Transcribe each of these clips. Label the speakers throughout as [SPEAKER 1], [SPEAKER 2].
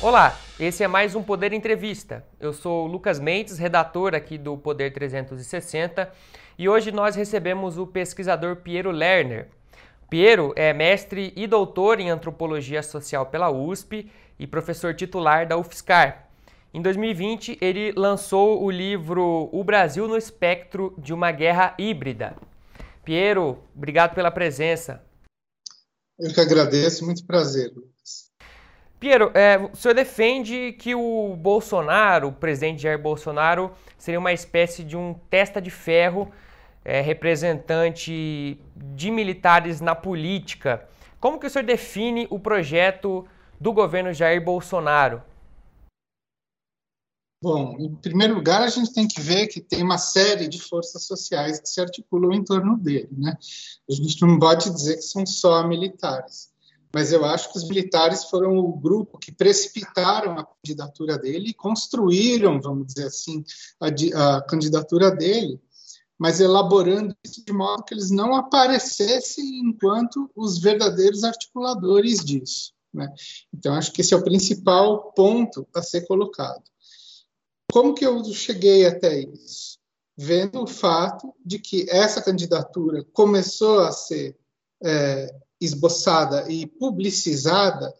[SPEAKER 1] Olá, esse é mais um Poder Entrevista. Eu sou Lucas Mendes, redator aqui do Poder 360, e hoje nós recebemos o pesquisador Piero Lerner. Piero é mestre e doutor em antropologia social pela USP e professor titular da UFSCar. Em 2020, ele lançou o livro O Brasil no Espectro de uma Guerra Híbrida. Piero, obrigado pela presença.
[SPEAKER 2] Eu que agradeço, muito prazer.
[SPEAKER 1] Piero, é, o senhor defende que o Bolsonaro, o presidente Jair Bolsonaro, seria uma espécie de um testa de ferro, é, representante de militares na política. Como que o senhor define o projeto do governo Jair Bolsonaro?
[SPEAKER 2] Bom, em primeiro lugar, a gente tem que ver que tem uma série de forças sociais que se articulam em torno dele. Né? A gente não pode dizer que são só militares mas eu acho que os militares foram o grupo que precipitaram a candidatura dele e construíram, vamos dizer assim, a, a candidatura dele, mas elaborando isso de modo que eles não aparecessem enquanto os verdadeiros articuladores disso. Né? Então, acho que esse é o principal ponto a ser colocado. Como que eu cheguei até isso? Vendo o fato de que essa candidatura começou a ser é, esboçada e publicizada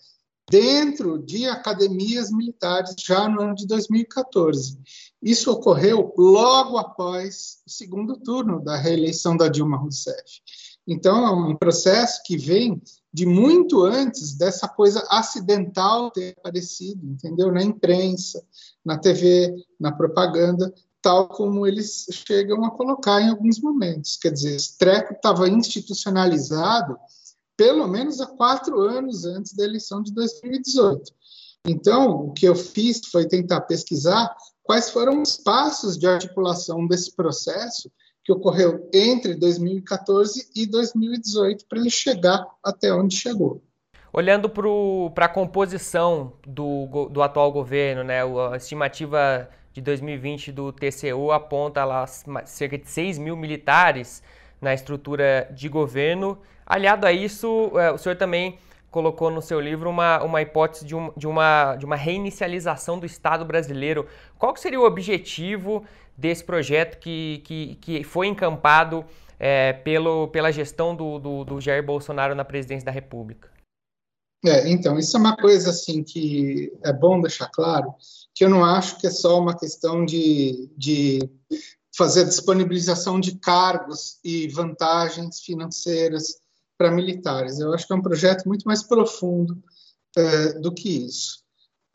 [SPEAKER 2] dentro de academias militares já no ano de 2014. Isso ocorreu logo após o segundo turno da reeleição da Dilma Rousseff. Então, é um processo que vem de muito antes dessa coisa acidental ter aparecido, entendeu? Na imprensa, na TV, na propaganda, tal como eles chegam a colocar em alguns momentos. Quer dizer, esse treco estava institucionalizado pelo menos há quatro anos antes da eleição de 2018. Então, o que eu fiz foi tentar pesquisar quais foram os passos de articulação desse processo que ocorreu entre 2014 e 2018 para ele chegar até onde chegou.
[SPEAKER 1] Olhando para a composição do, do atual governo, né, a estimativa de 2020 do TCU aponta lá cerca de 6 mil militares na estrutura de governo Aliado a isso, é, o senhor também colocou no seu livro uma, uma hipótese de, um, de, uma, de uma reinicialização do Estado brasileiro. Qual seria o objetivo desse projeto que, que, que foi encampado é, pelo, pela gestão do, do, do Jair Bolsonaro na presidência da República?
[SPEAKER 2] É, então, isso é uma coisa assim que é bom deixar claro, que eu não acho que é só uma questão de, de fazer a disponibilização de cargos e vantagens financeiras para militares. Eu acho que é um projeto muito mais profundo é, do que isso.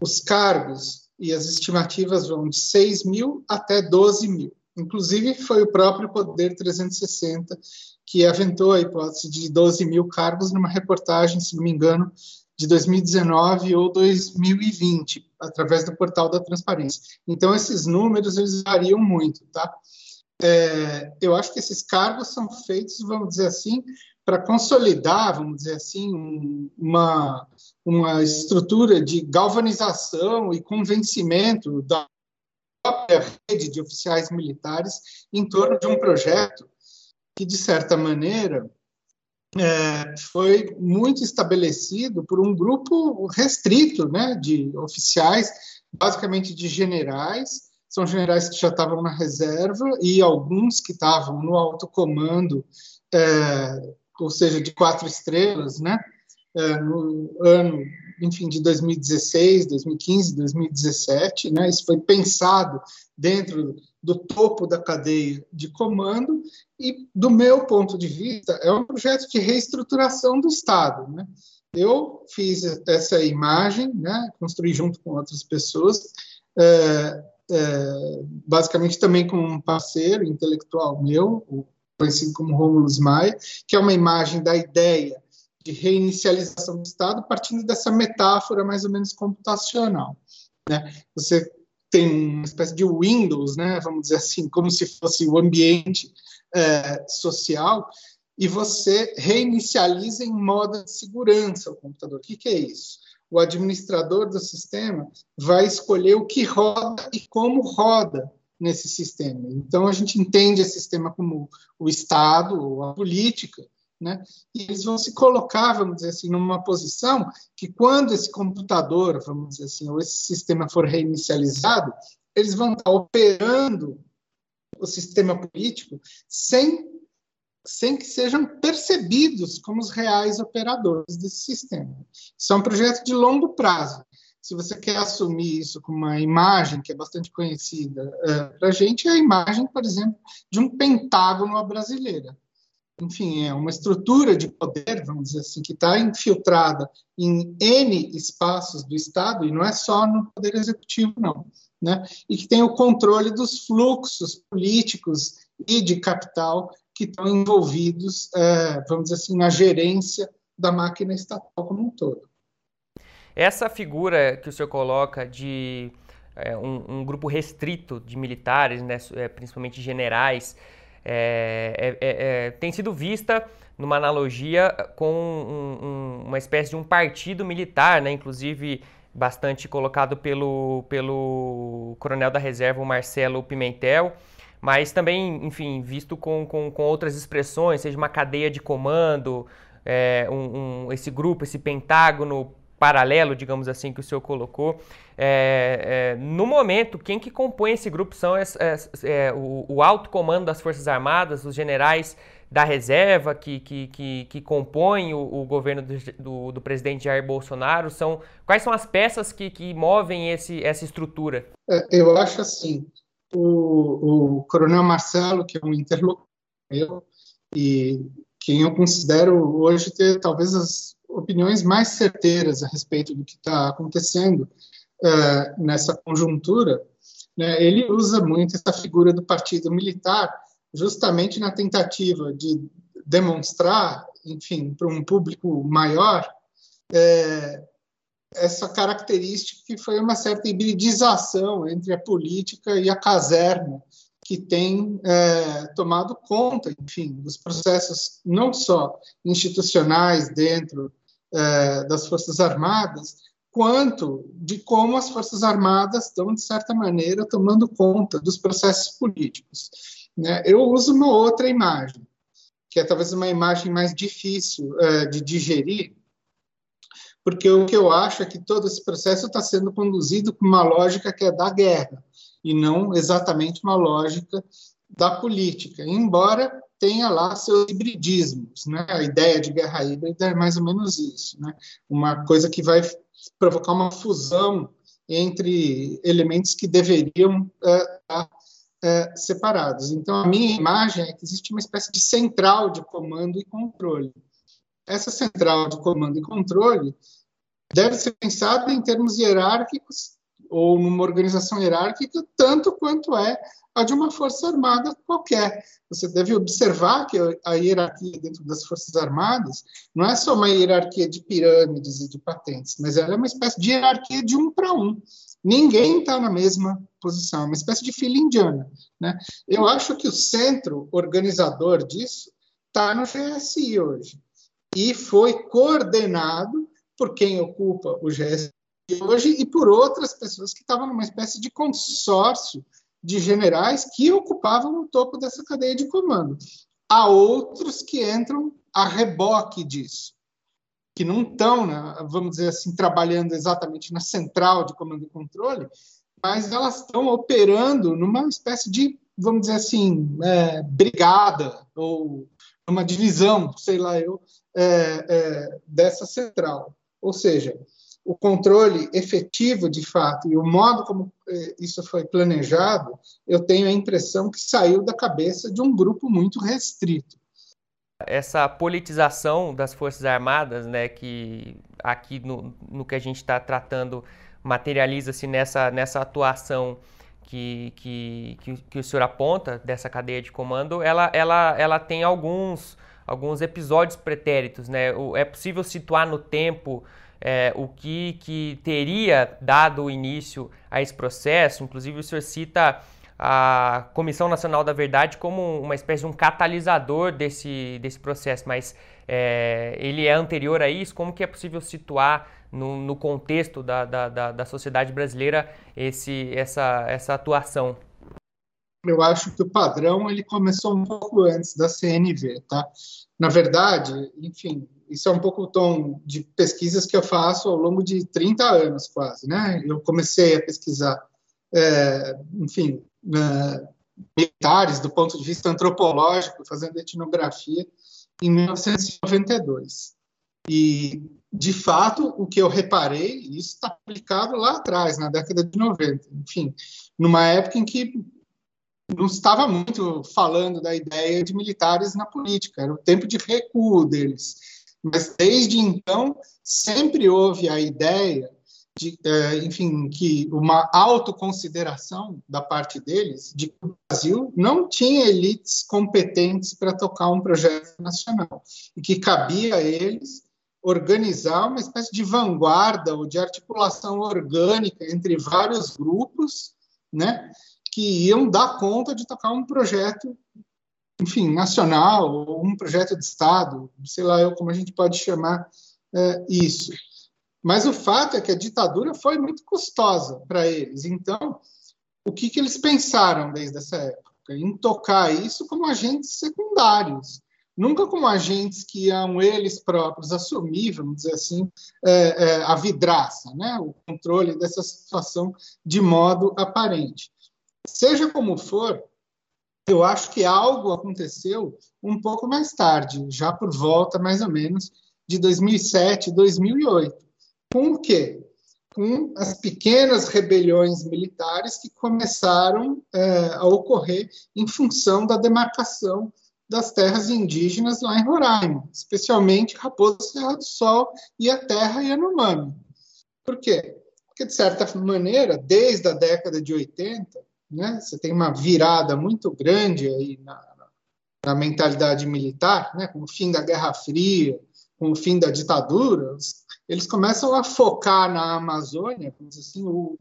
[SPEAKER 2] Os cargos e as estimativas vão de 6 mil até 12 mil. Inclusive, foi o próprio Poder 360 que aventou a hipótese de 12 mil cargos numa reportagem, se não me engano, de 2019 ou 2020, através do portal da transparência. Então, esses números eles variam muito, tá? É, eu acho que esses cargos são feitos, vamos dizer assim, para consolidar, vamos dizer assim, uma, uma estrutura de galvanização e convencimento da própria rede de oficiais militares em torno de um projeto que, de certa maneira, é, foi muito estabelecido por um grupo restrito né, de oficiais, basicamente de generais, são generais que já estavam na reserva e alguns que estavam no alto comando é, ou seja, de quatro estrelas, né? É, no ano, enfim, de 2016, 2015, 2017, né? Isso foi pensado dentro do topo da cadeia de comando e, do meu ponto de vista, é um projeto de reestruturação do Estado, né? Eu fiz essa imagem, né? Construí junto com outras pessoas. É, é, basicamente também com um parceiro intelectual meu, o conhecido como Rômulo Maia, que é uma imagem da ideia de reinicialização do Estado partindo dessa metáfora mais ou menos computacional. Né? Você tem uma espécie de Windows, né, vamos dizer assim, como se fosse o ambiente é, social, e você reinicializa em modo de segurança o computador. O que, que é isso? O administrador do sistema vai escolher o que roda e como roda nesse sistema. Então, a gente entende esse sistema como o Estado, a política, né? E eles vão se colocar, vamos dizer assim, numa posição que quando esse computador, vamos dizer assim, ou esse sistema for reinicializado, eles vão estar operando o sistema político sem sem que sejam percebidos como os reais operadores desse sistema. Isso é um projeto de longo prazo. Se você quer assumir isso como uma imagem que é bastante conhecida é, para a gente, é a imagem, por exemplo, de um pentágono brasileira enfim, é uma estrutura de poder, vamos dizer assim, que está infiltrada em N espaços do Estado, e não é só no Poder Executivo, não, né? e que tem o controle dos fluxos políticos e de capital que estão envolvidos, é, vamos dizer assim, na gerência da máquina estatal como um todo.
[SPEAKER 1] Essa figura que o senhor coloca de é, um, um, grupo restrito de militares, né, é, principalmente generais, é, é, é, é, tem sido vista numa analogia com um, um, uma espécie de um partido militar, né? inclusive bastante colocado pelo, pelo coronel da reserva, o Marcelo Pimentel, mas também, enfim, visto com, com, com outras expressões, seja uma cadeia de comando, é, um, esse grupo, esse pentágono paralelo, digamos assim, que o senhor colocou. É, é, no momento, quem que compõe esse grupo são é, o, o, alto comando das Forças Armadas, os generais da reserva que, que, que, que compõem o, o governo do, do, do, presidente Jair Bolsonaro. São, quais são as peças que, que movem esse, essa estrutura?
[SPEAKER 2] É, eu acho assim, o, o coronel Marcelo, que é um interlocutor e quem eu considero hoje ter talvez as opiniões mais certeiras a respeito do que está acontecendo uh, nessa conjuntura, né, ele usa muito essa figura do partido militar, justamente na tentativa de demonstrar, enfim, para um público maior, é, essa característica que foi uma certa hibridização entre a política e a caserna, que tem é, tomado conta, enfim, dos processos não só institucionais dentro é, das Forças Armadas, quanto de como as Forças Armadas estão, de certa maneira, tomando conta dos processos políticos. Né? Eu uso uma outra imagem, que é talvez uma imagem mais difícil é, de digerir, porque o que eu acho é que todo esse processo está sendo conduzido com uma lógica que é da guerra, e não exatamente uma lógica da política, embora tenha lá seus hibridismos. Né? A ideia de guerra híbrida é mais ou menos isso, né? uma coisa que vai provocar uma fusão entre elementos que deveriam é, estar é, separados. Então, a minha imagem é que existe uma espécie de central de comando e controle. Essa central de comando e controle deve ser pensada em termos hierárquicos ou numa organização hierárquica, tanto quanto é a de uma força armada qualquer. Você deve observar que a hierarquia dentro das forças armadas não é só uma hierarquia de pirâmides e de patentes, mas ela é uma espécie de hierarquia de um para um. Ninguém está na mesma posição, é uma espécie de fila indiana. Né? Eu acho que o centro organizador disso está no GSI hoje e foi coordenado por quem ocupa o GSI hoje e por outras pessoas que estavam numa espécie de consórcio de generais que ocupavam o topo dessa cadeia de comando. Há outros que entram a reboque disso, que não estão, né, vamos dizer assim, trabalhando exatamente na central de comando e controle, mas elas estão operando numa espécie de, vamos dizer assim, é, brigada ou uma divisão, sei lá eu, é, é, dessa central. Ou seja, o controle efetivo, de fato, e o modo como eh, isso foi planejado, eu tenho a impressão que saiu da cabeça de um grupo muito restrito.
[SPEAKER 1] Essa politização das Forças Armadas, né, que aqui no, no que a gente está tratando materializa-se nessa, nessa atuação que, que, que, que, o senhor aponta dessa cadeia de comando, ela, ela, ela tem alguns, alguns episódios pretéritos. Né? É possível situar no tempo é, o que, que teria dado início a esse processo. Inclusive, o senhor cita a Comissão Nacional da Verdade como uma espécie de um catalisador desse, desse processo, mas é, ele é anterior a isso? Como que é possível situar no, no contexto da, da, da, da, sociedade brasileira esse, essa, essa atuação?
[SPEAKER 2] eu acho que o padrão ele começou um pouco antes da CNV, tá? Na verdade, enfim, isso é um pouco o tom de pesquisas que eu faço ao longo de 30 anos quase, né? Eu comecei a pesquisar, é, enfim, é, militares do ponto de vista antropológico, fazendo etnografia em 1992. E, de fato, o que eu reparei, isso está aplicado lá atrás, na década de 90, enfim, numa época em que não estava muito falando da ideia de militares na política, era o tempo de recuo deles. Mas desde então sempre houve a ideia de, é, enfim, que uma autoconsideração da parte deles de que o Brasil não tinha elites competentes para tocar um projeto nacional e que cabia a eles organizar uma espécie de vanguarda ou de articulação orgânica entre vários grupos, né, que iam dar conta de tocar um projeto, enfim, nacional, ou um projeto de Estado, sei lá eu como a gente pode chamar é, isso. Mas o fato é que a ditadura foi muito custosa para eles. Então, o que, que eles pensaram desde essa época? Em tocar isso como agentes secundários, nunca como agentes que iam eles próprios assumir, vamos dizer assim, é, é, a vidraça, né? o controle dessa situação de modo aparente. Seja como for, eu acho que algo aconteceu um pouco mais tarde, já por volta mais ou menos de 2007, 2008. Com o quê? Com as pequenas rebeliões militares que começaram é, a ocorrer em função da demarcação das terras indígenas lá em Roraima, especialmente Raposa Serra do Sol e a terra Yanomami. Por quê? Porque, de certa maneira, desde a década de 80, né? Você tem uma virada muito grande aí na, na mentalidade militar, né? com o fim da Guerra Fria, com o fim da ditadura, eles começam a focar na Amazônia, assim, o,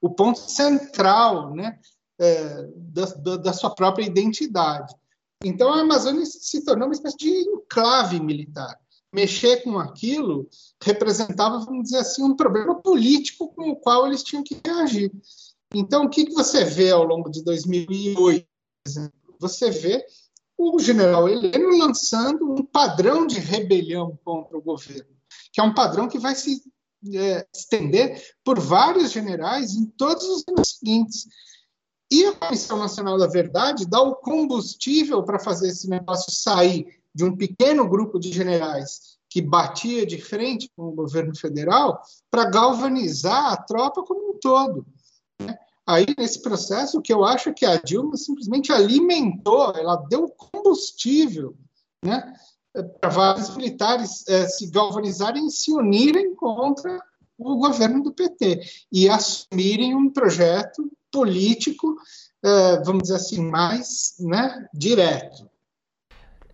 [SPEAKER 2] o ponto central né? É, da, da sua própria identidade. Então, a Amazônia se tornou uma espécie de enclave militar. Mexer com aquilo representava, vamos dizer assim, um problema político com o qual eles tinham que reagir. Então, o que, que você vê ao longo de 2008? Você vê o general Heleno lançando um padrão de rebelião contra o governo, que é um padrão que vai se é, estender por vários generais em todos os anos seguintes. E a Comissão Nacional da Verdade dá o combustível para fazer esse negócio sair de um pequeno grupo de generais que batia de frente com o governo federal para galvanizar a tropa como um todo. Aí, nesse processo, o que eu acho é que a Dilma simplesmente alimentou, ela deu combustível né, para vários militares é, se galvanizarem e se unirem contra o governo do PT e assumirem um projeto político, é, vamos dizer assim, mais né, direto.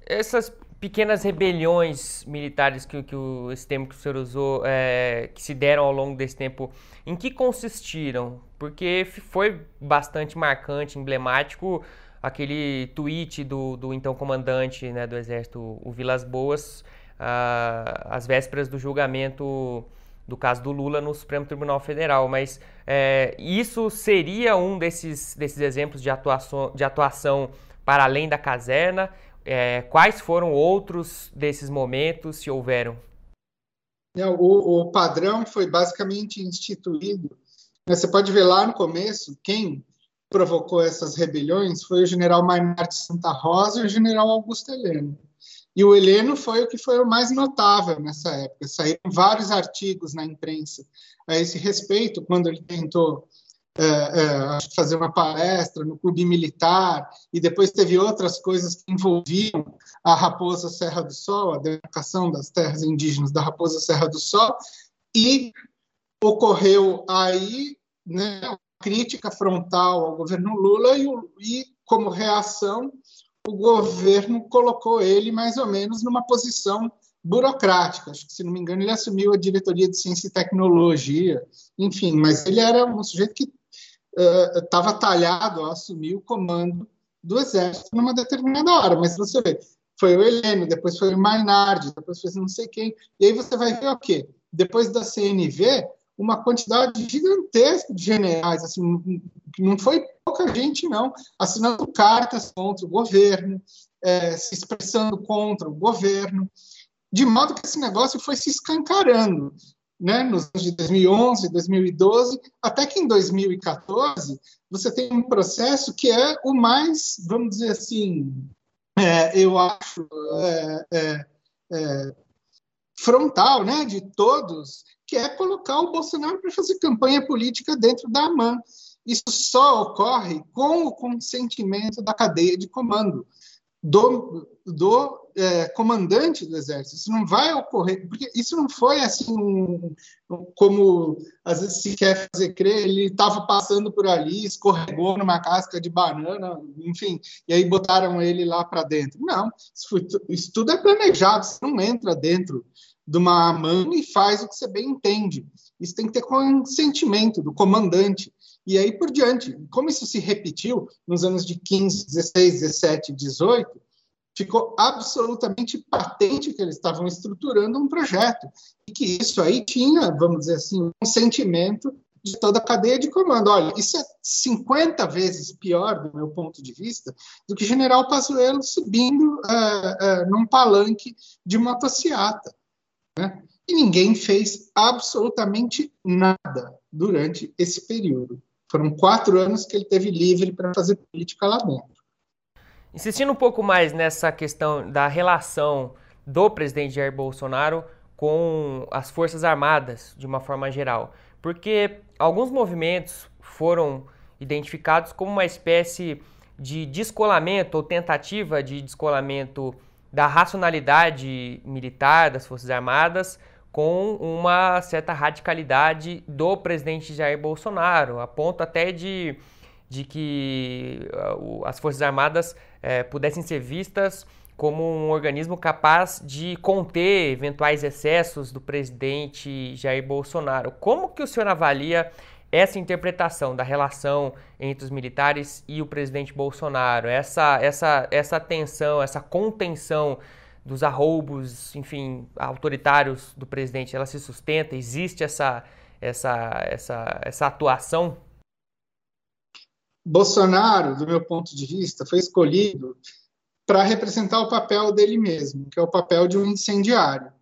[SPEAKER 1] Essas pequenas rebeliões militares que, que o, esse termo que o senhor usou, é, que se deram ao longo desse tempo, em que consistiram? Porque foi bastante marcante, emblemático, aquele tweet do, do então comandante né, do Exército, o Vilas Boas, ah, às vésperas do julgamento do caso do Lula no Supremo Tribunal Federal. Mas é, isso seria um desses, desses exemplos de atuação, de atuação para além da caserna? É, quais foram outros desses momentos, se houveram?
[SPEAKER 2] É, o, o padrão foi basicamente instituído. Né, você pode ver lá no começo quem provocou essas rebeliões foi o general Maynard Santa Rosa e o general Augusto Heleno. E o Heleno foi o que foi o mais notável nessa época. Saíram vários artigos na imprensa a esse respeito, quando ele tentou é, é, fazer uma palestra no clube militar, e depois teve outras coisas que envolviam a Raposa Serra do Sol, a demarcação das terras indígenas da Raposa Serra do Sol, e ocorreu aí né, uma crítica frontal ao governo Lula, e, e como reação, o governo colocou ele mais ou menos numa posição burocrática. Acho que, se não me engano, ele assumiu a diretoria de ciência e tecnologia, enfim, mas ele era um sujeito que estava uh, talhado a assumir o comando do exército numa determinada hora. Mas você vê, foi o Heleno, depois foi o Maynard, depois foi não sei quem. E aí você vai ver o quê? Depois da CNV, uma quantidade gigantesca de generais, assim, não foi pouca gente, não, assinando cartas contra o governo, é, se expressando contra o governo, de modo que esse negócio foi se escancarando, né, nos anos de 2011, 2012, até que em 2014 você tem um processo que é o mais, vamos dizer assim, é, eu acho, é, é, é frontal, né, de todos, que é colocar o Bolsonaro para fazer campanha política dentro da AMAN. Isso só ocorre com o consentimento da cadeia de comando do, do é, comandante do exército. Isso não vai ocorrer, porque isso não foi assim como às vezes se quer fazer crer. Ele estava passando por ali, escorregou numa casca de banana, enfim, e aí botaram ele lá para dentro. Não, isso, foi, isso tudo é planejado. Você não entra dentro de uma mão e faz o que você bem entende. Isso tem que ter consentimento do comandante. E aí por diante. Como isso se repetiu nos anos de 15, 16, 17, 18, ficou absolutamente patente que eles estavam estruturando um projeto. E que isso aí tinha, vamos dizer assim, um consentimento de toda a cadeia de comando. Olha, isso é 50 vezes pior, do meu ponto de vista, do que General Pazuello subindo uh, uh, num palanque de motociata. Né? E ninguém fez absolutamente nada durante esse período. Foram quatro anos que ele teve livre para fazer política lá dentro.
[SPEAKER 1] Insistindo um pouco mais nessa questão da relação do presidente Jair Bolsonaro com as Forças Armadas, de uma forma geral. Porque alguns movimentos foram identificados como uma espécie de descolamento ou tentativa de descolamento da racionalidade militar das Forças Armadas com uma certa radicalidade do presidente Jair Bolsonaro, a ponto até de, de que uh, as Forças Armadas uh, pudessem ser vistas como um organismo capaz de conter eventuais excessos do presidente Jair Bolsonaro. Como que o senhor avalia essa interpretação da relação entre os militares e o presidente Bolsonaro, essa, essa, essa tensão, essa contenção dos arroubos, enfim, autoritários do presidente, ela se sustenta? Existe essa, essa, essa, essa atuação?
[SPEAKER 2] Bolsonaro, do meu ponto de vista, foi escolhido para representar o papel dele mesmo, que é o papel de um incendiário.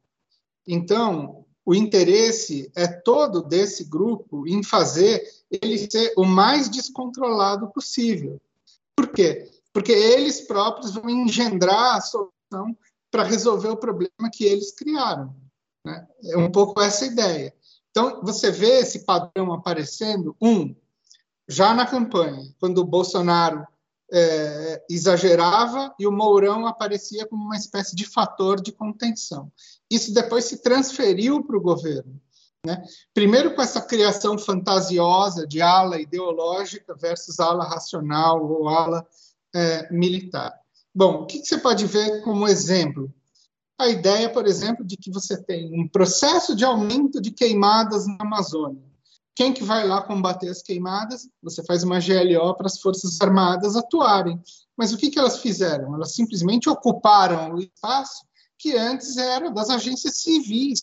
[SPEAKER 2] Então, o interesse é todo desse grupo em fazer ele ser o mais descontrolado possível. Por quê? Porque eles próprios vão engendrar a solução para resolver o problema que eles criaram. Né? É um pouco essa ideia. Então, você vê esse padrão aparecendo, um, já na campanha, quando o Bolsonaro é, exagerava e o Mourão aparecia como uma espécie de fator de contenção. Isso depois se transferiu para o governo. Né? Primeiro com essa criação fantasiosa de ala ideológica versus ala racional ou ala é, militar. Bom, o que, você pode ver como exemplo? A ideia, por exemplo, de que você tem um processo de aumento de queimadas na Amazônia quem que vai lá combater as queimadas? Você faz uma GLO para as Forças Armadas atuarem. Mas o que, que elas fizeram? Elas simplesmente ocuparam o espaço que antes era das agências civis,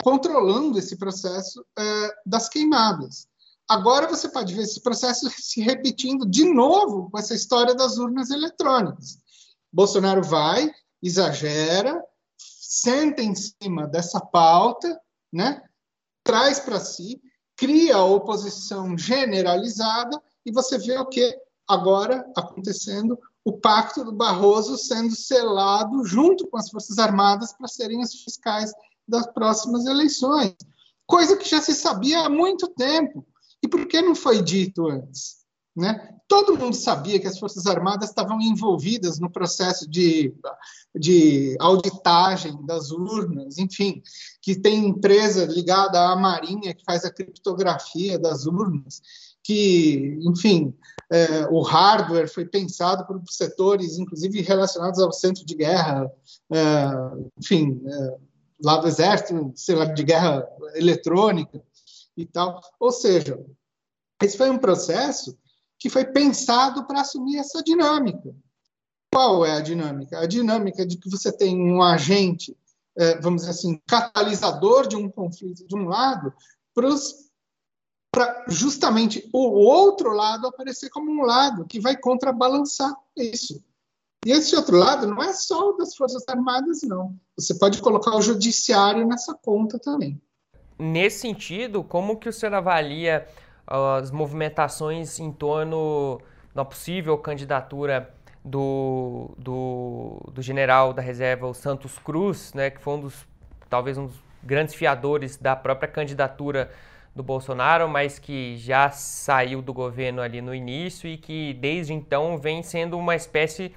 [SPEAKER 2] controlando esse processo é, das queimadas. Agora você pode ver esse processo se repetindo de novo com essa história das urnas eletrônicas. Bolsonaro vai, exagera, senta em cima dessa pauta, né? traz para si, cria a oposição generalizada e você vê o que agora acontecendo o pacto do Barroso sendo selado junto com as Forças Armadas para serem os fiscais das próximas eleições. Coisa que já se sabia há muito tempo. E por que não foi dito antes? Né? Todo mundo sabia que as Forças Armadas estavam envolvidas no processo de, de auditagem das urnas, enfim, que tem empresa ligada à Marinha que faz a criptografia das urnas, que, enfim, é, o hardware foi pensado por setores, inclusive relacionados ao centro de guerra, é, enfim, é, lá do exército, sei lá, de guerra eletrônica e tal. Ou seja, esse foi um processo que foi pensado para assumir essa dinâmica. Qual é a dinâmica? A dinâmica de que você tem um agente é, vamos dizer assim, catalisador de um conflito de um lado, para justamente o outro lado aparecer como um lado que vai contrabalançar isso. E esse outro lado não é só o das Forças Armadas, não. Você pode colocar o judiciário nessa conta também.
[SPEAKER 1] Nesse sentido, como que o senhor avalia as movimentações em torno da possível candidatura do, do, do general da reserva, o Santos Cruz, né, que foi um dos, talvez um dos grandes fiadores da própria candidatura do Bolsonaro, mas que já saiu do governo ali no início e que desde então vem sendo uma espécie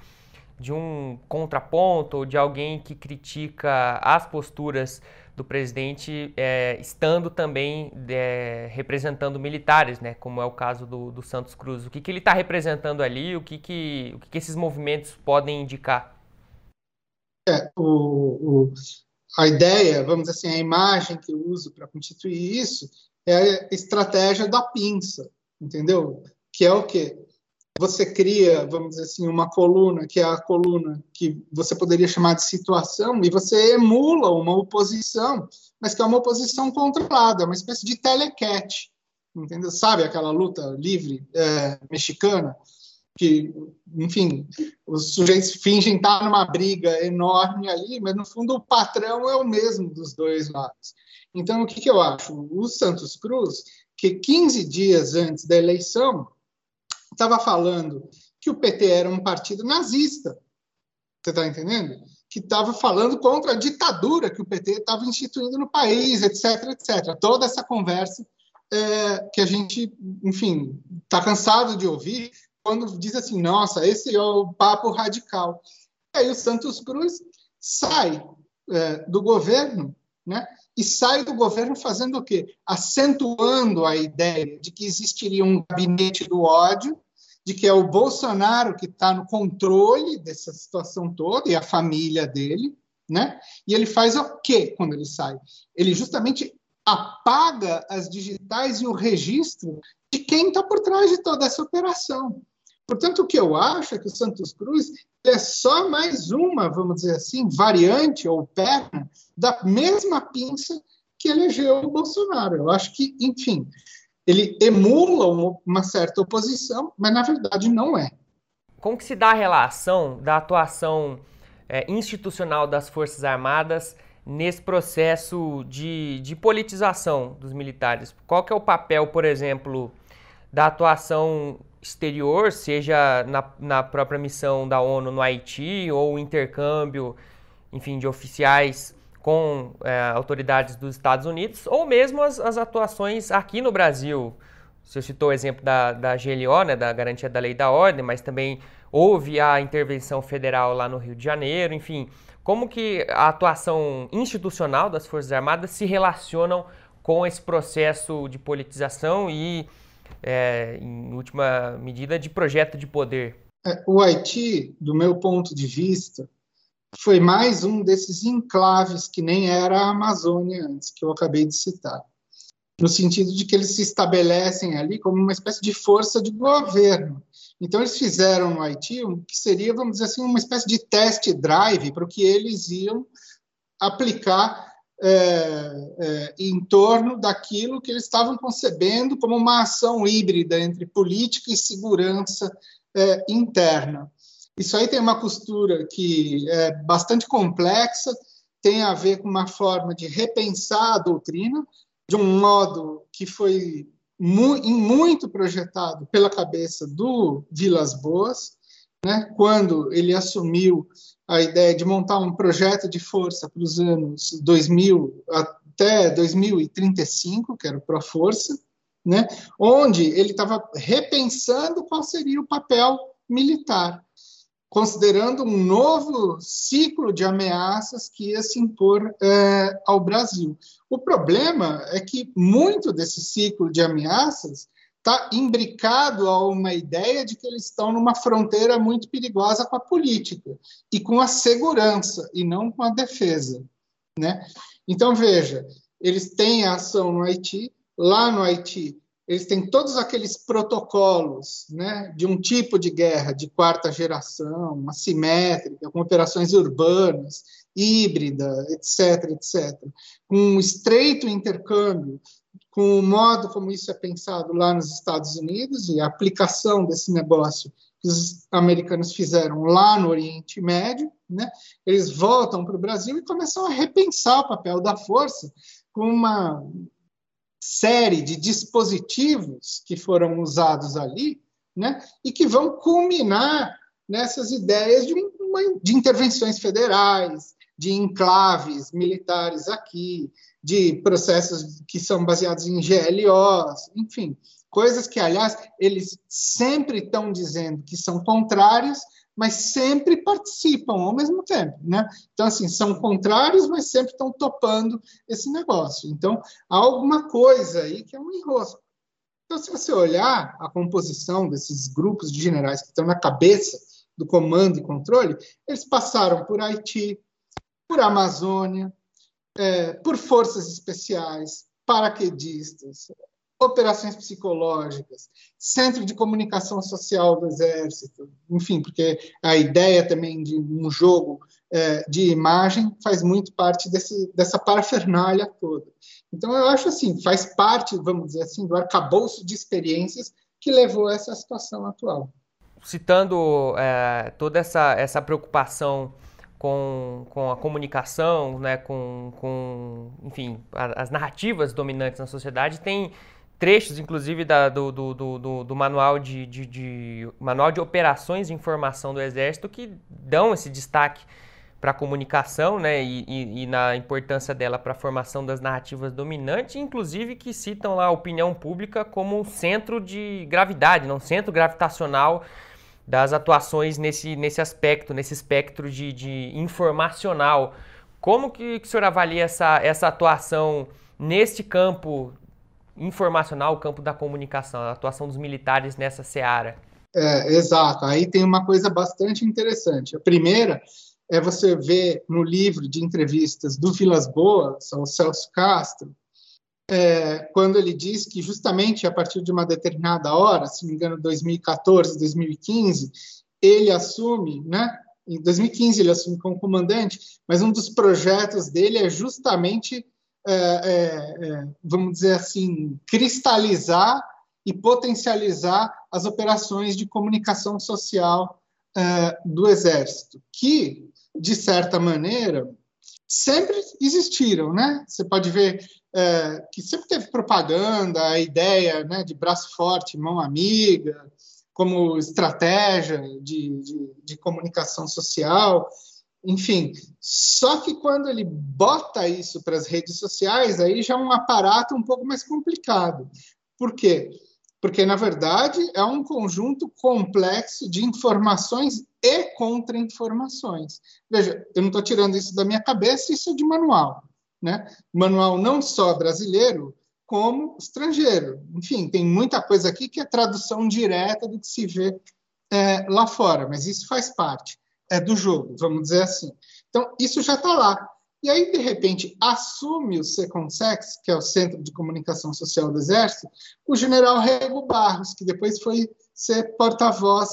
[SPEAKER 1] de um contraponto ou de alguém que critica as posturas do presidente, é, estando também é, representando militares, né, como é o caso do, do Santos Cruz. O que, que ele está representando ali? O que, que, o que, que esses movimentos podem indicar?
[SPEAKER 2] É, o, o, a ideia, vamos dizer assim, a imagem que eu uso para constituir isso é a estratégia da pinça, entendeu? Que é o quê? Você cria, vamos dizer assim, uma coluna, que é a coluna que você poderia chamar de situação, e você emula uma oposição, mas que é uma oposição controlada, uma espécie de telecat, entendeu? Sabe aquela luta livre é, mexicana? Que, enfim, os sujeitos fingem estar numa briga enorme ali, mas no fundo o patrão é o mesmo dos dois lados. Então, o que, que eu acho? O Santos Cruz, que 15 dias antes da eleição, estava falando que o PT era um partido nazista. Você está entendendo? Que estava falando contra a ditadura que o PT estava instituindo no país, etc, etc. Toda essa conversa é, que a gente, enfim, está cansado de ouvir quando diz assim, nossa, esse é o papo radical. E aí o Santos Cruz sai é, do governo, né? E sai do governo fazendo o quê? Acentuando a ideia de que existiria um gabinete do ódio de que é o Bolsonaro que está no controle dessa situação toda e a família dele, né? E ele faz o quê quando ele sai? Ele justamente apaga as digitais e o registro de quem está por trás de toda essa operação. Portanto, o que eu acho é que o Santos Cruz é só mais uma, vamos dizer assim, variante ou perna da mesma pinça que elegeu o Bolsonaro. Eu acho que, enfim, ele emula uma certa oposição, mas na verdade não é.
[SPEAKER 1] Como que se dá a relação da atuação é, institucional das Forças Armadas nesse processo de, de politização dos militares? Qual que é o papel, por exemplo, da atuação exterior, seja na, na própria missão da ONU no Haiti ou o intercâmbio, enfim, de oficiais com é, autoridades dos Estados Unidos, ou mesmo as, as, atuações aqui no Brasil. Você citou o exemplo da, da GLO, né, da Garantia da Lei da Ordem, mas também houve a intervenção federal lá no Rio de Janeiro, enfim. Como que a atuação institucional das Forças Armadas se relacionam com esse processo de politização e, é, em última medida, de projeto de poder?
[SPEAKER 2] É, o Haiti, do meu ponto de vista, foi mais um desses enclaves que nem era a Amazônia antes, que eu acabei de citar. No sentido de que eles se estabelecem ali como uma espécie de força de governo. Então, eles fizeram no Haiti o que seria, vamos dizer assim, uma espécie de test drive para o que eles iam aplicar é, é, em torno daquilo que eles estavam concebendo como uma ação híbrida entre política e segurança é, interna. Isso aí tem uma costura que é bastante complexa, tem a ver com uma forma de repensar a doutrina de um modo que foi mu muito projetado pela cabeça do Vilas Boas, né, quando ele assumiu a ideia de montar um projeto de força para os anos 2000 até 2035, que era o Proforça, né, onde ele estava repensando qual seria o papel militar considerando um novo ciclo de ameaças que ia se impor é, ao Brasil. O problema é que muito desse ciclo de ameaças está imbricado a uma ideia de que eles estão numa fronteira muito perigosa com a política e com a segurança e não com a defesa, né? Então veja, eles têm ação no Haiti, lá no Haiti eles têm todos aqueles protocolos né, de um tipo de guerra de quarta geração, assimétrica, com operações urbanas, híbrida, etc., etc., com um estreito intercâmbio, com o modo como isso é pensado lá nos Estados Unidos e a aplicação desse negócio que os americanos fizeram lá no Oriente Médio, né? eles voltam para o Brasil e começam a repensar o papel da força com uma série de dispositivos que foram usados ali, né? e que vão culminar nessas ideias de, uma, de intervenções federais, de enclaves militares aqui, de processos que são baseados em GLOs, enfim, coisas que, aliás, eles sempre estão dizendo que são contrárias, mas sempre participam ao mesmo tempo, né? Então, assim, são contrários, mas sempre estão topando esse negócio. Então, há alguma coisa aí que é um enrosco. Então, se você olhar a composição desses grupos de generais que estão na cabeça do comando e controle, eles passaram por Haiti, por Amazônia, é, por forças especiais, paraquedistas, operações psicológicas, centro de comunicação social do Exército, enfim, porque a ideia também de um jogo é, de imagem faz muito parte desse, dessa parafernália toda. Então, eu acho assim, faz parte, vamos dizer assim, do arcabouço de experiências que levou a essa situação atual.
[SPEAKER 1] Citando é, toda essa, essa preocupação com, com a comunicação, né, com, com enfim, a, as narrativas dominantes na sociedade, tem trechos, inclusive, da, do, do, do, do, manual de, de, de, manual de operações de informação do Exército que dão esse destaque para a comunicação, né, e, e, e, na importância dela para a formação das narrativas dominantes, inclusive que citam lá a opinião pública como um centro de gravidade, não um centro gravitacional das atuações nesse, nesse aspecto, nesse espectro de, de informacional. Como que, que o senhor avalia essa, essa atuação neste campo informacional, o campo da comunicação, a atuação dos militares nessa seara?
[SPEAKER 2] É, exato. Aí tem uma coisa bastante interessante. A primeira é você ver no livro de entrevistas do Vilas Boas, ao Celso Castro, é, quando ele diz que justamente a partir de uma determinada hora, se não me engano, 2014, 2015, ele assume, né? Em 2015 ele assume como comandante, mas um dos projetos dele é justamente, é, é, é vamos dizer assim, cristalizar e potencializar as operações de comunicação social é, do Exército, que, de certa maneira, sempre existiram, né? Você pode ver é, que sempre teve propaganda, a ideia né, de braço forte, mão amiga, como estratégia de, de, de comunicação social, enfim. Só que quando ele bota isso para as redes sociais, aí já é um aparato um pouco mais complicado. Por quê? Porque, na verdade, é um conjunto complexo de informações e contra-informações. Veja, eu não estou tirando isso da minha cabeça, isso é de manual. Né? Manual não só brasileiro, como estrangeiro. Enfim, tem muita coisa aqui que é tradução direta do que se vê é, lá fora, mas isso faz parte é, do jogo, vamos dizer assim. Então, isso já está lá. E aí, de repente, assume o Seconsex, que é o Centro de Comunicação Social do Exército, o general Rego Barros, que depois foi ser porta-voz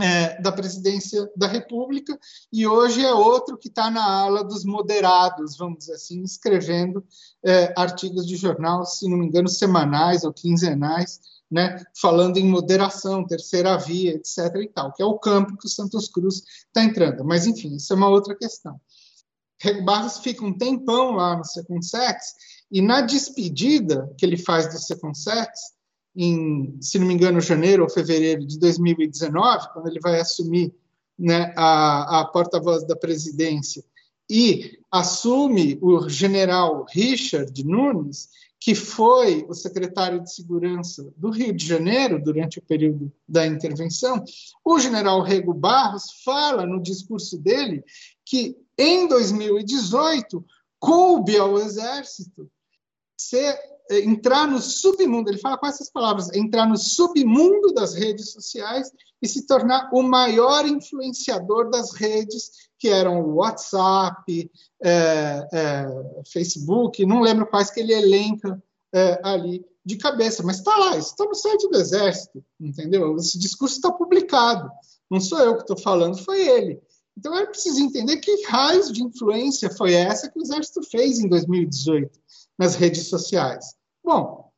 [SPEAKER 2] é, da presidência da República, e hoje é outro que está na ala dos moderados, vamos dizer assim, escrevendo é, artigos de jornal, se não me engano, semanais ou quinzenais, né, falando em moderação, terceira via, etc. e tal, que é o campo que o Santos Cruz está entrando. Mas, enfim, isso é uma outra questão. Rego Barros fica um tempão lá no Seconsex, e na despedida que ele faz do Seconsex, em, se não me engano, janeiro ou fevereiro de 2019, quando ele vai assumir né, a, a porta-voz da presidência, e assume o general Richard Nunes, que foi o secretário de Segurança do Rio de Janeiro durante o período da intervenção, o general Rego Barros fala no discurso dele que em 2018 coube ao Exército ser, entrar no submundo, ele fala com essas palavras, entrar no submundo das redes sociais e se tornar o maior influenciador das redes, que eram o WhatsApp, é, é, Facebook, não lembro quais que ele elenca é, ali de cabeça, mas está lá, está no site do Exército, entendeu? Esse discurso está publicado, não sou eu que estou falando, foi ele. Então é preciso entender que raios de influência foi essa que o Exército fez em 2018 nas redes sociais. Bom,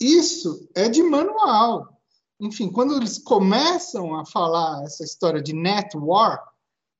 [SPEAKER 2] isso é de manual. Enfim, quando eles começam a falar essa história de net war,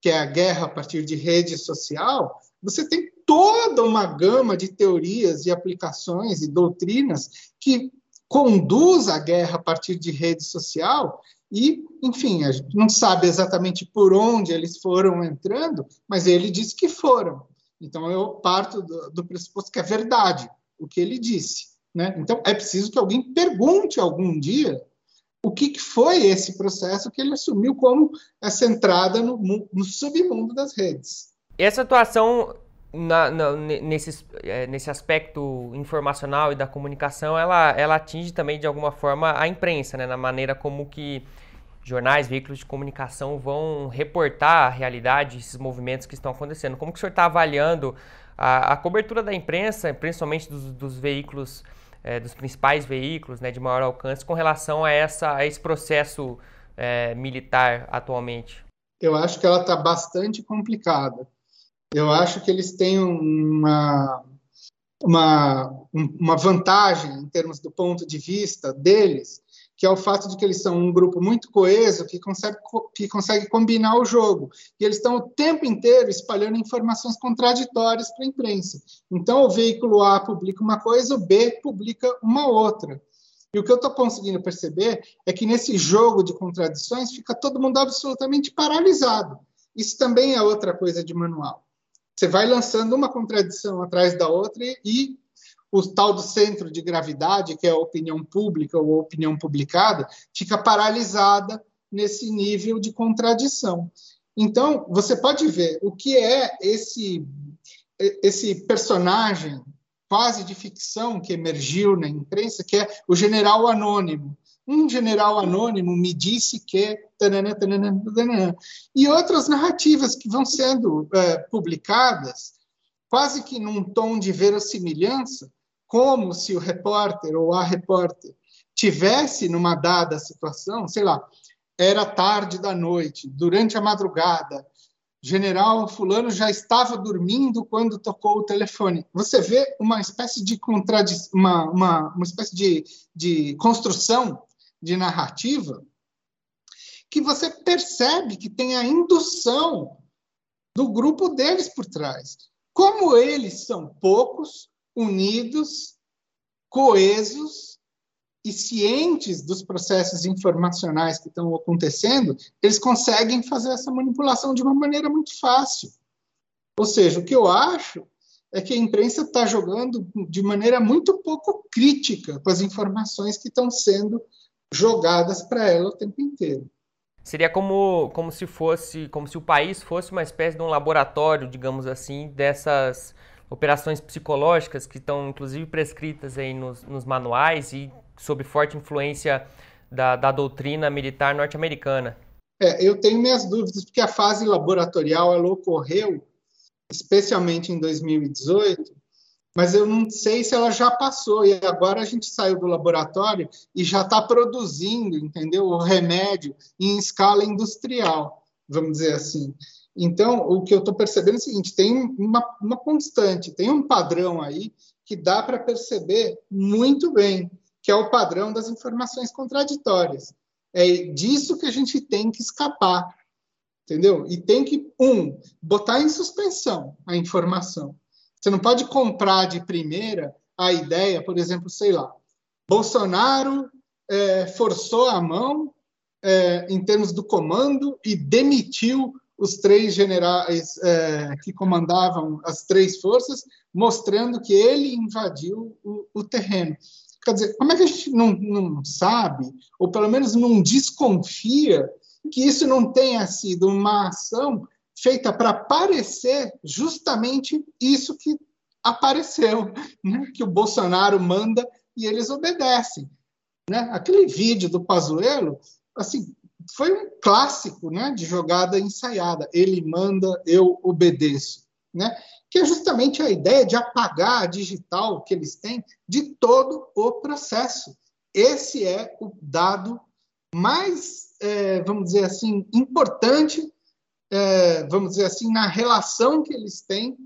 [SPEAKER 2] que é a guerra a partir de rede social, você tem toda uma gama de teorias e aplicações e doutrinas que conduz a guerra a partir de rede social e, enfim, a gente não sabe exatamente por onde eles foram entrando, mas ele disse que foram. Então eu parto do, do pressuposto que é verdade o que ele disse. Né? Então é preciso que alguém pergunte algum dia o que, que foi esse processo que ele assumiu como essa entrada no, no submundo das redes.
[SPEAKER 1] Essa atuação na, na, nesse, é, nesse aspecto informacional e da comunicação, ela, ela atinge também de alguma forma a imprensa, né? na maneira como que jornais, veículos de comunicação vão reportar a realidade, esses movimentos que estão acontecendo. Como que o senhor está avaliando a, a, cobertura da imprensa, principalmente dos, dos veículos, é, dos principais veículos né, de maior alcance, com relação a, essa, a esse processo é, militar atualmente?
[SPEAKER 2] Eu acho que ela está bastante complicada eu acho que eles têm uma, uma, uma vantagem em termos do ponto de vista deles, que é o fato de que eles são um grupo muito coeso, que consegue, que consegue combinar o jogo. E eles estão o tempo inteiro espalhando informações contraditórias para a imprensa. Então, o veículo A publica uma coisa, o B publica uma outra. E o que eu estou conseguindo perceber é que nesse jogo de contradições fica todo mundo absolutamente paralisado. Isso também é outra coisa de manual. Você vai lançando uma contradição atrás da outra e, e o tal do centro de gravidade, que é a opinião pública ou opinião publicada, fica paralisada nesse nível de contradição. Então, você pode ver o que é esse, esse personagem quase de ficção que emergiu na imprensa, que é o general anônimo um general anônimo me disse que. E outras narrativas que vão sendo é, publicadas, quase que num tom de verossimilhança, como se o repórter ou a repórter tivesse numa dada situação, sei lá, era tarde da noite, durante a madrugada, general fulano já estava dormindo quando tocou o telefone. Você vê uma espécie de uma, uma, uma espécie de, de construção de narrativa que você percebe que tem a indução do grupo deles por trás. Como eles são poucos, unidos, coesos e cientes dos processos informacionais que estão acontecendo, eles conseguem fazer essa manipulação de uma maneira muito fácil. Ou seja, o que eu acho é que a imprensa está jogando de maneira muito pouco crítica com as informações que estão sendo jogadas para ela o tempo inteiro.
[SPEAKER 1] Seria como, como se fosse, como se o país fosse uma espécie de um laboratório, digamos assim, dessas operações psicológicas que estão inclusive prescritas aí nos, nos manuais e sob forte influência da, da doutrina militar norte-americana.
[SPEAKER 2] É, eu tenho minhas dúvidas, porque a fase laboratorial ela ocorreu, especialmente em 2018, mas eu não sei se ela já passou e agora a gente saiu do laboratório e já está produzindo, entendeu? O remédio em escala industrial, vamos dizer assim. Então, o que eu estou percebendo é o seguinte: tem uma, uma constante, tem um padrão aí que dá para perceber muito bem, que é o padrão das informações contraditórias. É disso que a gente tem que escapar, entendeu? E tem que, um, botar em suspensão a informação você não pode comprar de primeira a ideia, por exemplo, sei lá, Bolsonaro é, forçou a mão é, em termos do comando e demitiu os três generais é, que comandavam as três forças, mostrando que ele invadiu o, o, terreno. Quer dizer, como é que a gente não, não sabe, ou pelo menos não desconfia, que isso não tenha sido uma ação feita para parecer justamente isso que apareceu, né? que o Bolsonaro manda e eles obedecem. Né? Aquele vídeo do Pazuello, assim, foi um clássico né, de jogada ensaiada. Ele manda, eu obedeço. Né? Que é justamente a ideia de apagar a digital que eles têm de todo o processo. Esse é o dado mais, é, vamos dizer assim, importante é, vamos dizer assim, na relação que eles têm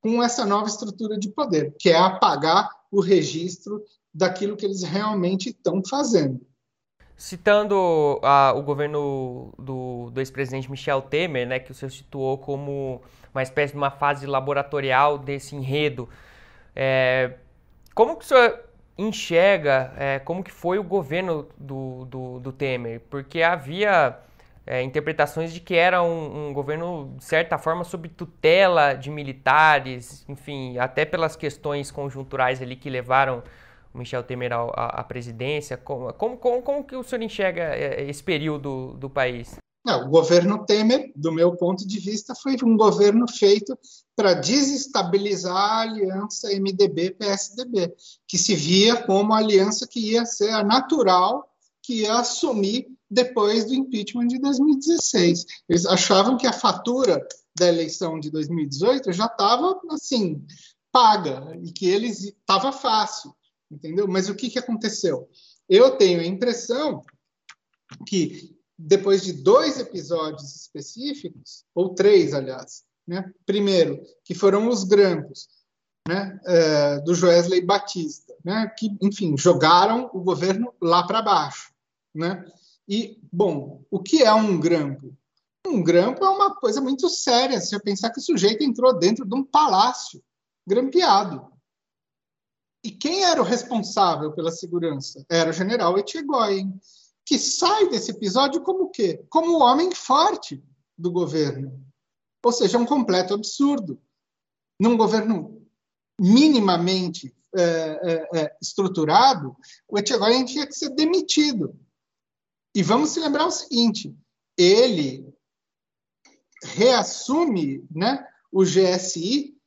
[SPEAKER 2] com essa nova estrutura de poder, que é apagar o registro daquilo que eles realmente estão fazendo.
[SPEAKER 1] Citando a, o governo do, do ex-presidente Michel Temer, né, que o senhor situou como uma espécie de uma fase laboratorial desse enredo, é, como que o senhor enxerga é, como que foi o governo do, do, do Temer? Porque havia é, interpretações de que era um, um, governo, de certa forma, sob tutela de militares, enfim, até pelas questões conjunturais ali que levaram o Michel Temer à, à presidência. Como, como, como, que o senhor enxerga é, esse período do país?
[SPEAKER 2] Não, o governo Temer, do meu ponto de vista, foi um governo feito para desestabilizar a aliança MDB-PSDB, que se via como a aliança que ia ser a natural, que ia assumir depois do impeachment de 2016. Eles achavam que a fatura da eleição de 2018 já estava assim paga e que eles estava fácil, entendeu? Mas o que, que aconteceu? Eu tenho a impressão que depois de dois episódios específicos, ou três, aliás, né? Primeiro, que foram os grampos, né? É, do Joesley Batista, né? Que, enfim, jogaram o governo lá para baixo, né? E, bom, o que é um grampo? Um grampo é uma coisa muito séria. Se eu pensar que o sujeito entrou dentro de um palácio grampeado. E quem era o responsável pela segurança? Era o general Etchegoyen, que sai desse episódio como quê? Como o homem forte do governo. Ou seja, um completo absurdo. Num governo minimamente é, é, é, estruturado, o Etchegoyen tinha que ser demitido. E vamos se lembrar o seguinte: ele reassume né, o GSI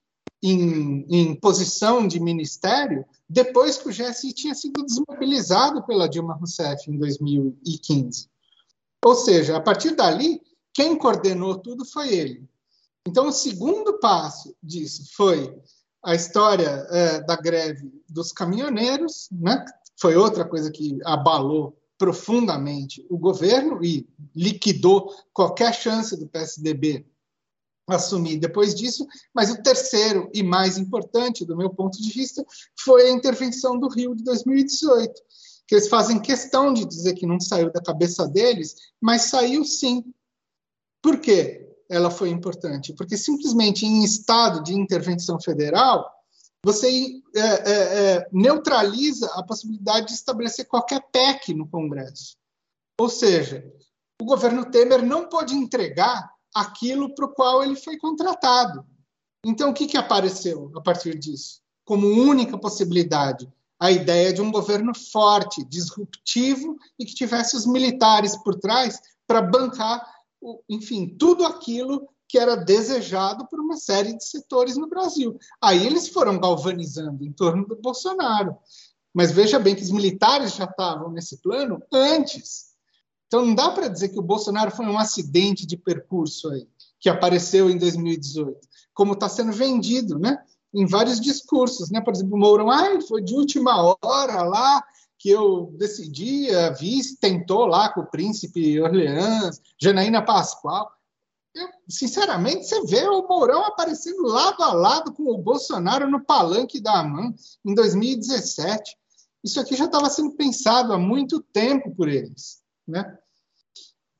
[SPEAKER 2] em, em, posição de ministério depois que o GSI tinha sido desmobilizado pela Dilma Rousseff em 2015. Ou seja, a partir dali, quem coordenou tudo foi ele. Então, o segundo passo disso foi a história é, da greve dos caminhoneiros, né? foi outra coisa que abalou profundamente o governo e liquidou qualquer chance do PSDB assumir depois disso, mas o terceiro e mais importante, do meu ponto de vista, foi a intervenção do Rio de 2018, que eles fazem questão de dizer que não saiu da cabeça deles, mas saiu sim. Por quê? Ela foi importante porque simplesmente em estado de intervenção federal você é, é, é, neutraliza a possibilidade de estabelecer qualquer PEC no Congresso. Ou seja, o governo Temer não pode entregar aquilo para o qual ele foi contratado. Então, o que, que apareceu a partir disso? Como única possibilidade, a ideia de um governo forte, disruptivo e que tivesse os militares por trás para bancar, enfim, tudo aquilo que era desejado por uma série de setores no Brasil. Aí eles foram galvanizando em torno do Bolsonaro. Mas veja bem que os militares já estavam nesse plano antes. Então não dá para dizer que o Bolsonaro foi um acidente de percurso aí, que apareceu em 2018, como está sendo vendido, né? Em vários discursos, né? Por exemplo, o Mourão, ah, foi de última hora lá que eu decidi, a vice tentou lá com o príncipe Orleans, Janaína Pascoal. Eu, sinceramente, você vê o Mourão aparecendo lado a lado com o Bolsonaro no palanque da AMAN em 2017. Isso aqui já estava sendo pensado há muito tempo por eles. Né?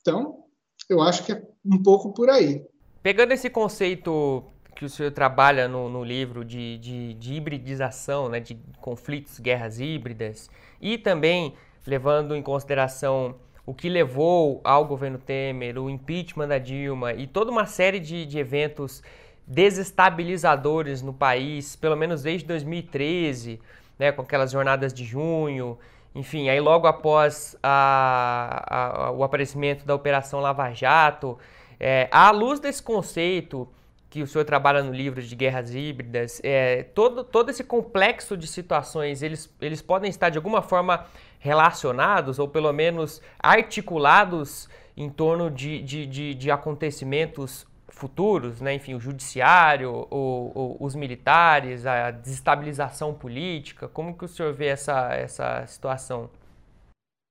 [SPEAKER 2] Então, eu acho que é um pouco por aí.
[SPEAKER 1] Pegando esse conceito que o senhor trabalha no, no livro de, de, de, hibridização, né, de conflitos, guerras híbridas, e também levando em consideração o que levou ao governo Temer, o impeachment da Dilma e toda uma série de, de eventos desestabilizadores no país, pelo menos desde 2013, né, com aquelas jornadas de junho, enfim, aí logo após a, a, o aparecimento da Operação Lava Jato, é, à luz desse conceito que o senhor trabalha no livro de guerras híbridas, é, todo, todo esse complexo de situações, eles, eles podem estar de alguma forma relacionados ou pelo menos articulados em torno de, de, de, de acontecimentos futuros, né? enfim, o judiciário, o, o, os militares, a desestabilização política? Como que o senhor vê essa, essa situação?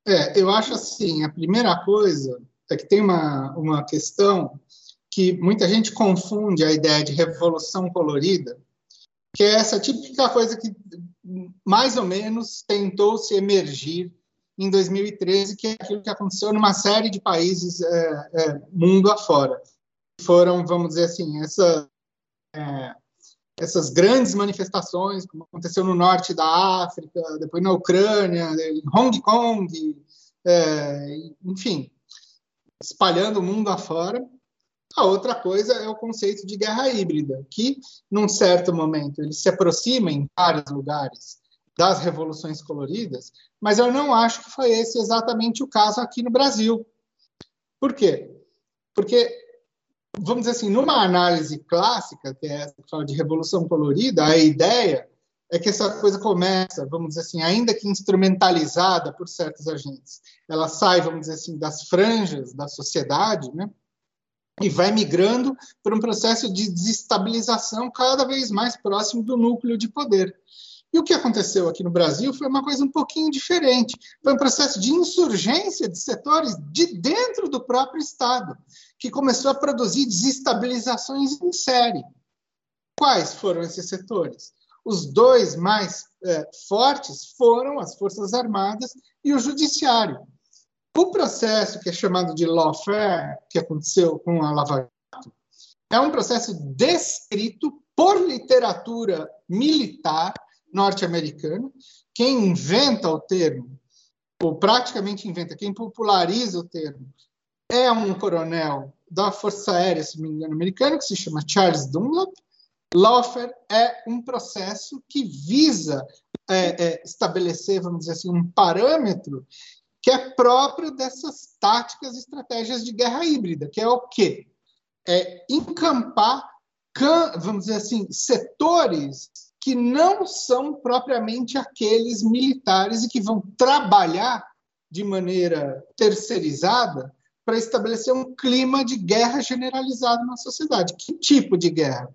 [SPEAKER 2] É, eu acho assim, a primeira coisa é que tem uma, uma questão que muita gente confunde a ideia de revolução colorida, que é essa típica coisa que mais ou menos tentou se emergir em 2013, que é aquilo que aconteceu numa série de países é, é, mundo afora. Foram, vamos dizer assim, essa, é, essas grandes manifestações, como aconteceu no norte da África, depois na Ucrânia, em Hong Kong, é, enfim, espalhando o mundo afora. A outra coisa é o conceito de guerra híbrida, que, num certo momento, ele se aproxima em vários lugares das revoluções coloridas, mas eu não acho que foi esse exatamente o caso aqui no Brasil. Por quê? Porque, vamos dizer assim, numa análise clássica, que é essa que fala de revolução colorida, a ideia é que essa coisa começa, vamos dizer assim, ainda que instrumentalizada por certos agentes, ela sai, vamos dizer assim, das franjas da sociedade, né? E vai migrando para um processo de desestabilização cada vez mais próximo do núcleo de poder. E o que aconteceu aqui no Brasil foi uma coisa um pouquinho diferente. Foi um processo de insurgência de setores de dentro do próprio Estado, que começou a produzir desestabilizações em série. Quais foram esses setores? Os dois mais é, fortes foram as Forças Armadas e o Judiciário. O processo que é chamado de lawfare, que aconteceu com a Lava Jato, é um processo descrito por literatura militar norte-americana. Quem inventa o termo, ou praticamente inventa, quem populariza o termo, é um coronel da Força Aérea, se não me engano, americano, que se chama Charles Dunlap. Lawfare é um processo que visa é, é, estabelecer, vamos dizer assim, um parâmetro que é próprio dessas táticas e estratégias de guerra híbrida, que é o quê? É encampar, vamos dizer assim, setores que não são propriamente aqueles militares e que vão trabalhar de maneira terceirizada para estabelecer um clima de guerra generalizado na sociedade. Que tipo de guerra?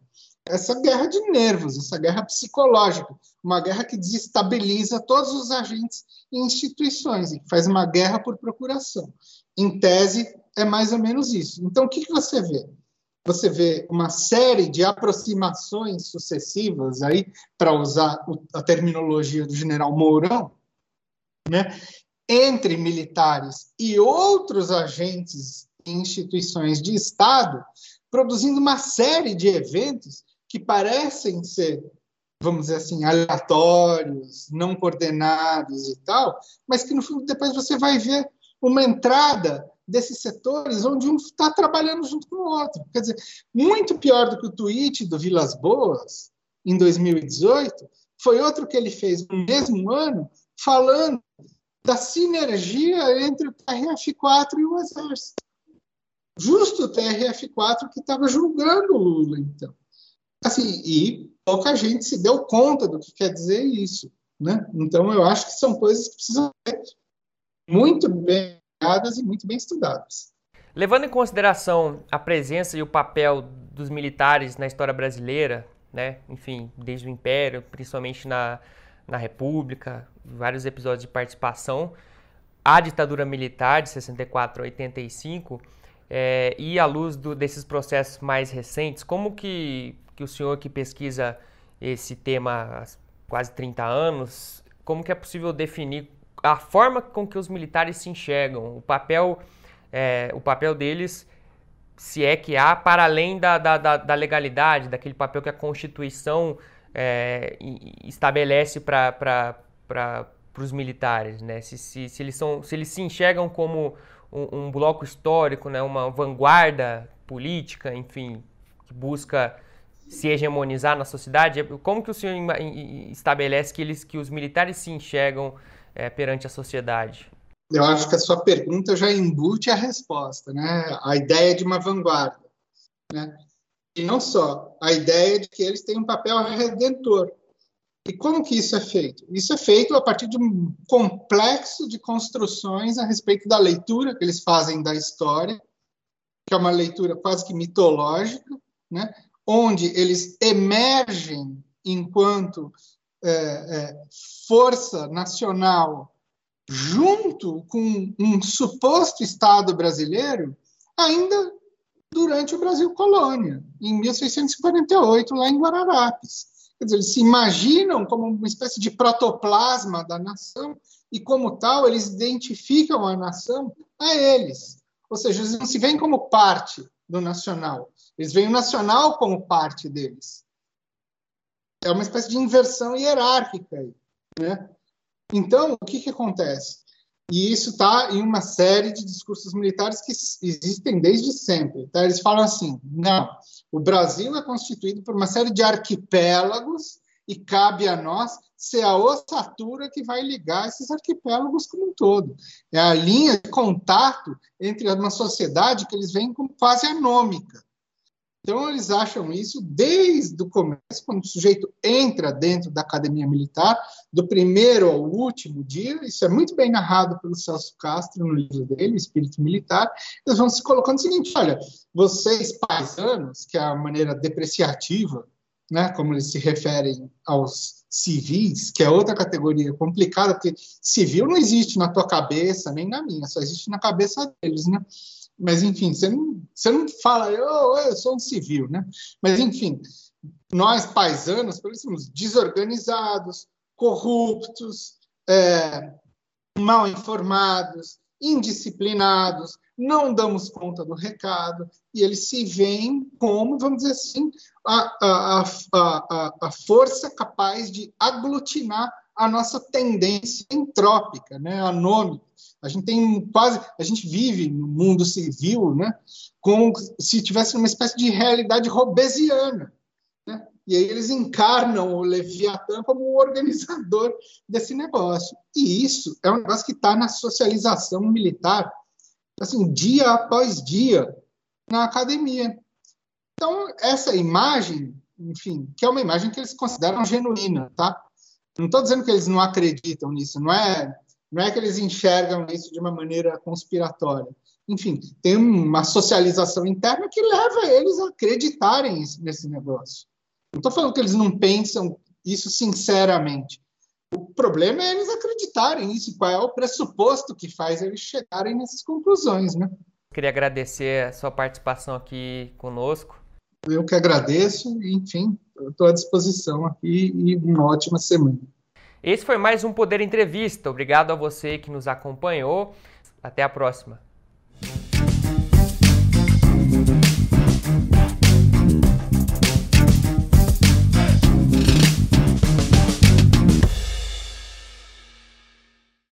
[SPEAKER 2] Essa guerra de nervos, essa guerra psicológica, uma guerra que desestabiliza todos os agentes e instituições, e faz uma guerra por procuração. Em tese, é mais ou menos isso. Então, o que, que você vê? Você vê uma série de aproximações sucessivas aí para usar a terminologia do general Mourão, né, entre militares e outros agentes e instituições de Estado, produzindo uma série de eventos que parecem ser, vamos dizer assim, aleatórios, não coordenados e tal, mas que no fundo depois você vai ver uma entrada desses setores onde um está trabalhando junto com o outro. Quer dizer, muito pior do que o tweet do Vilas Boas, em 2018, foi outro que ele fez no mesmo ano, falando da sinergia entre o TRF-4 e o Exército. Justo o TRF-4 que estava julgando o Lula, então. Assim, e pouca gente se deu conta do que quer dizer isso. Né? Então, eu acho que são coisas que precisam ser muito bem e muito bem estudadas.
[SPEAKER 1] Levando em consideração a presença e o papel dos militares na história brasileira, né, enfim, desde o Império, principalmente na, na República, vários episódios de participação, a ditadura militar de 64 a 85, é, e à luz do, desses processos mais recentes, como que, que o senhor que pesquisa esse tema há quase 30 anos, como que é possível definir a forma com que os militares se enxergam, o papel, é, o papel deles, se é que há, para além da, da, da legalidade, daquele papel que a Constituição é, estabelece para os militares, né? Se, se, se, eles são, se eles se enxergam como um, um bloco histórico, né? uma vanguarda política, enfim, que busca se hegemonizar na sociedade, como que o senhor estabelece que eles que os militares se enxergam é, perante a sociedade?
[SPEAKER 2] Eu acho que a sua pergunta já embute a resposta, né? A ideia de uma vanguarda, né? E não só a ideia de que eles têm um papel redentor. E como que isso é feito? Isso é feito a partir de um complexo de construções a respeito da leitura que eles fazem da história, que é uma leitura quase que mitológica, né? onde eles emergem enquanto é, é, força nacional junto com um suposto Estado brasileiro, ainda durante o Brasil colônia, em 1648, lá em Guararapes. Quer dizer, eles se imaginam como uma espécie de protoplasma da nação e, como tal, eles identificam a nação a eles. Ou seja, eles não se veem como parte do nacional, eles veem o nacional como parte deles. É uma espécie de inversão hierárquica. Né? Então, o que, que acontece? E isso está em uma série de discursos militares que existem desde sempre. Tá? Eles falam assim: não, o Brasil é constituído por uma série de arquipélagos e cabe a nós ser a ossatura que vai ligar esses arquipélagos como um todo. É a linha de contato entre uma sociedade que eles veem como quase anômica. Então, eles acham isso desde o começo, quando o sujeito entra dentro da academia militar, do primeiro ao último dia. Isso é muito bem narrado pelo Celso Castro no livro dele, Espírito Militar. Eles vão se colocando o seguinte: olha, vocês paisanos, que é a maneira depreciativa, né, como eles se referem aos civis, que é outra categoria complicada, porque civil não existe na tua cabeça, nem na minha, só existe na cabeça deles, né? Mas, enfim, você não, você não fala, eu, eu sou um civil, né? Mas, enfim, nós paisanos, somos desorganizados, corruptos, é, mal informados, indisciplinados, não damos conta do recado, e eles se veem como, vamos dizer assim, a, a, a, a força capaz de aglutinar a nossa tendência entrópica, né, anômica. A gente tem quase, a gente vive no mundo civil, né, como se tivesse uma espécie de realidade robesiana, né? E aí eles encarnam o Leviatã como o organizador desse negócio. E isso é um negócio que está na socialização militar, assim, dia após dia, na academia. Então, essa imagem, enfim, que é uma imagem que eles consideram genuína, tá? Não estou dizendo que eles não acreditam nisso, não é, não é que eles enxergam isso de uma maneira conspiratória. Enfim, tem uma socialização interna que leva eles a acreditarem nesse negócio. Não estou falando que eles não pensam isso sinceramente. O problema é eles acreditarem nisso, qual é o pressuposto que faz eles chegarem nessas conclusões, né?
[SPEAKER 1] Queria agradecer a sua participação aqui conosco.
[SPEAKER 2] Eu que agradeço, enfim, estou à disposição aqui e uma ótima semana.
[SPEAKER 1] Esse foi mais um Poder Entrevista. Obrigado a você que nos acompanhou. Até a próxima.